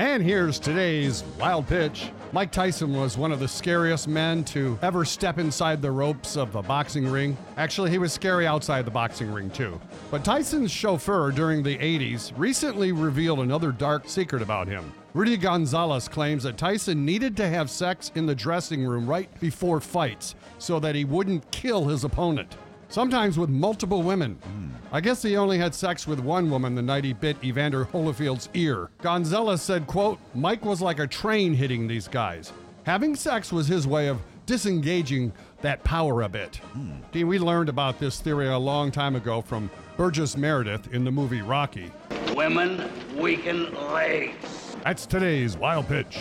And here's today's wild pitch. Mike Tyson was one of the scariest men to ever step inside the ropes of a boxing ring. Actually, he was scary outside the boxing ring, too. But Tyson's chauffeur during the 80s recently revealed another dark secret about him. Rudy Gonzalez claims that Tyson needed to have sex in the dressing room right before fights so that he wouldn't kill his opponent sometimes with multiple women. I guess he only had sex with one woman the night he bit Evander Holyfield's ear. Gonzalez said, quote, Mike was like a train hitting these guys. Having sex was his way of disengaging that power a bit. Hmm. Dean, we learned about this theory a long time ago from Burgess Meredith in the movie Rocky. Women weaken legs. That's today's Wild Pitch.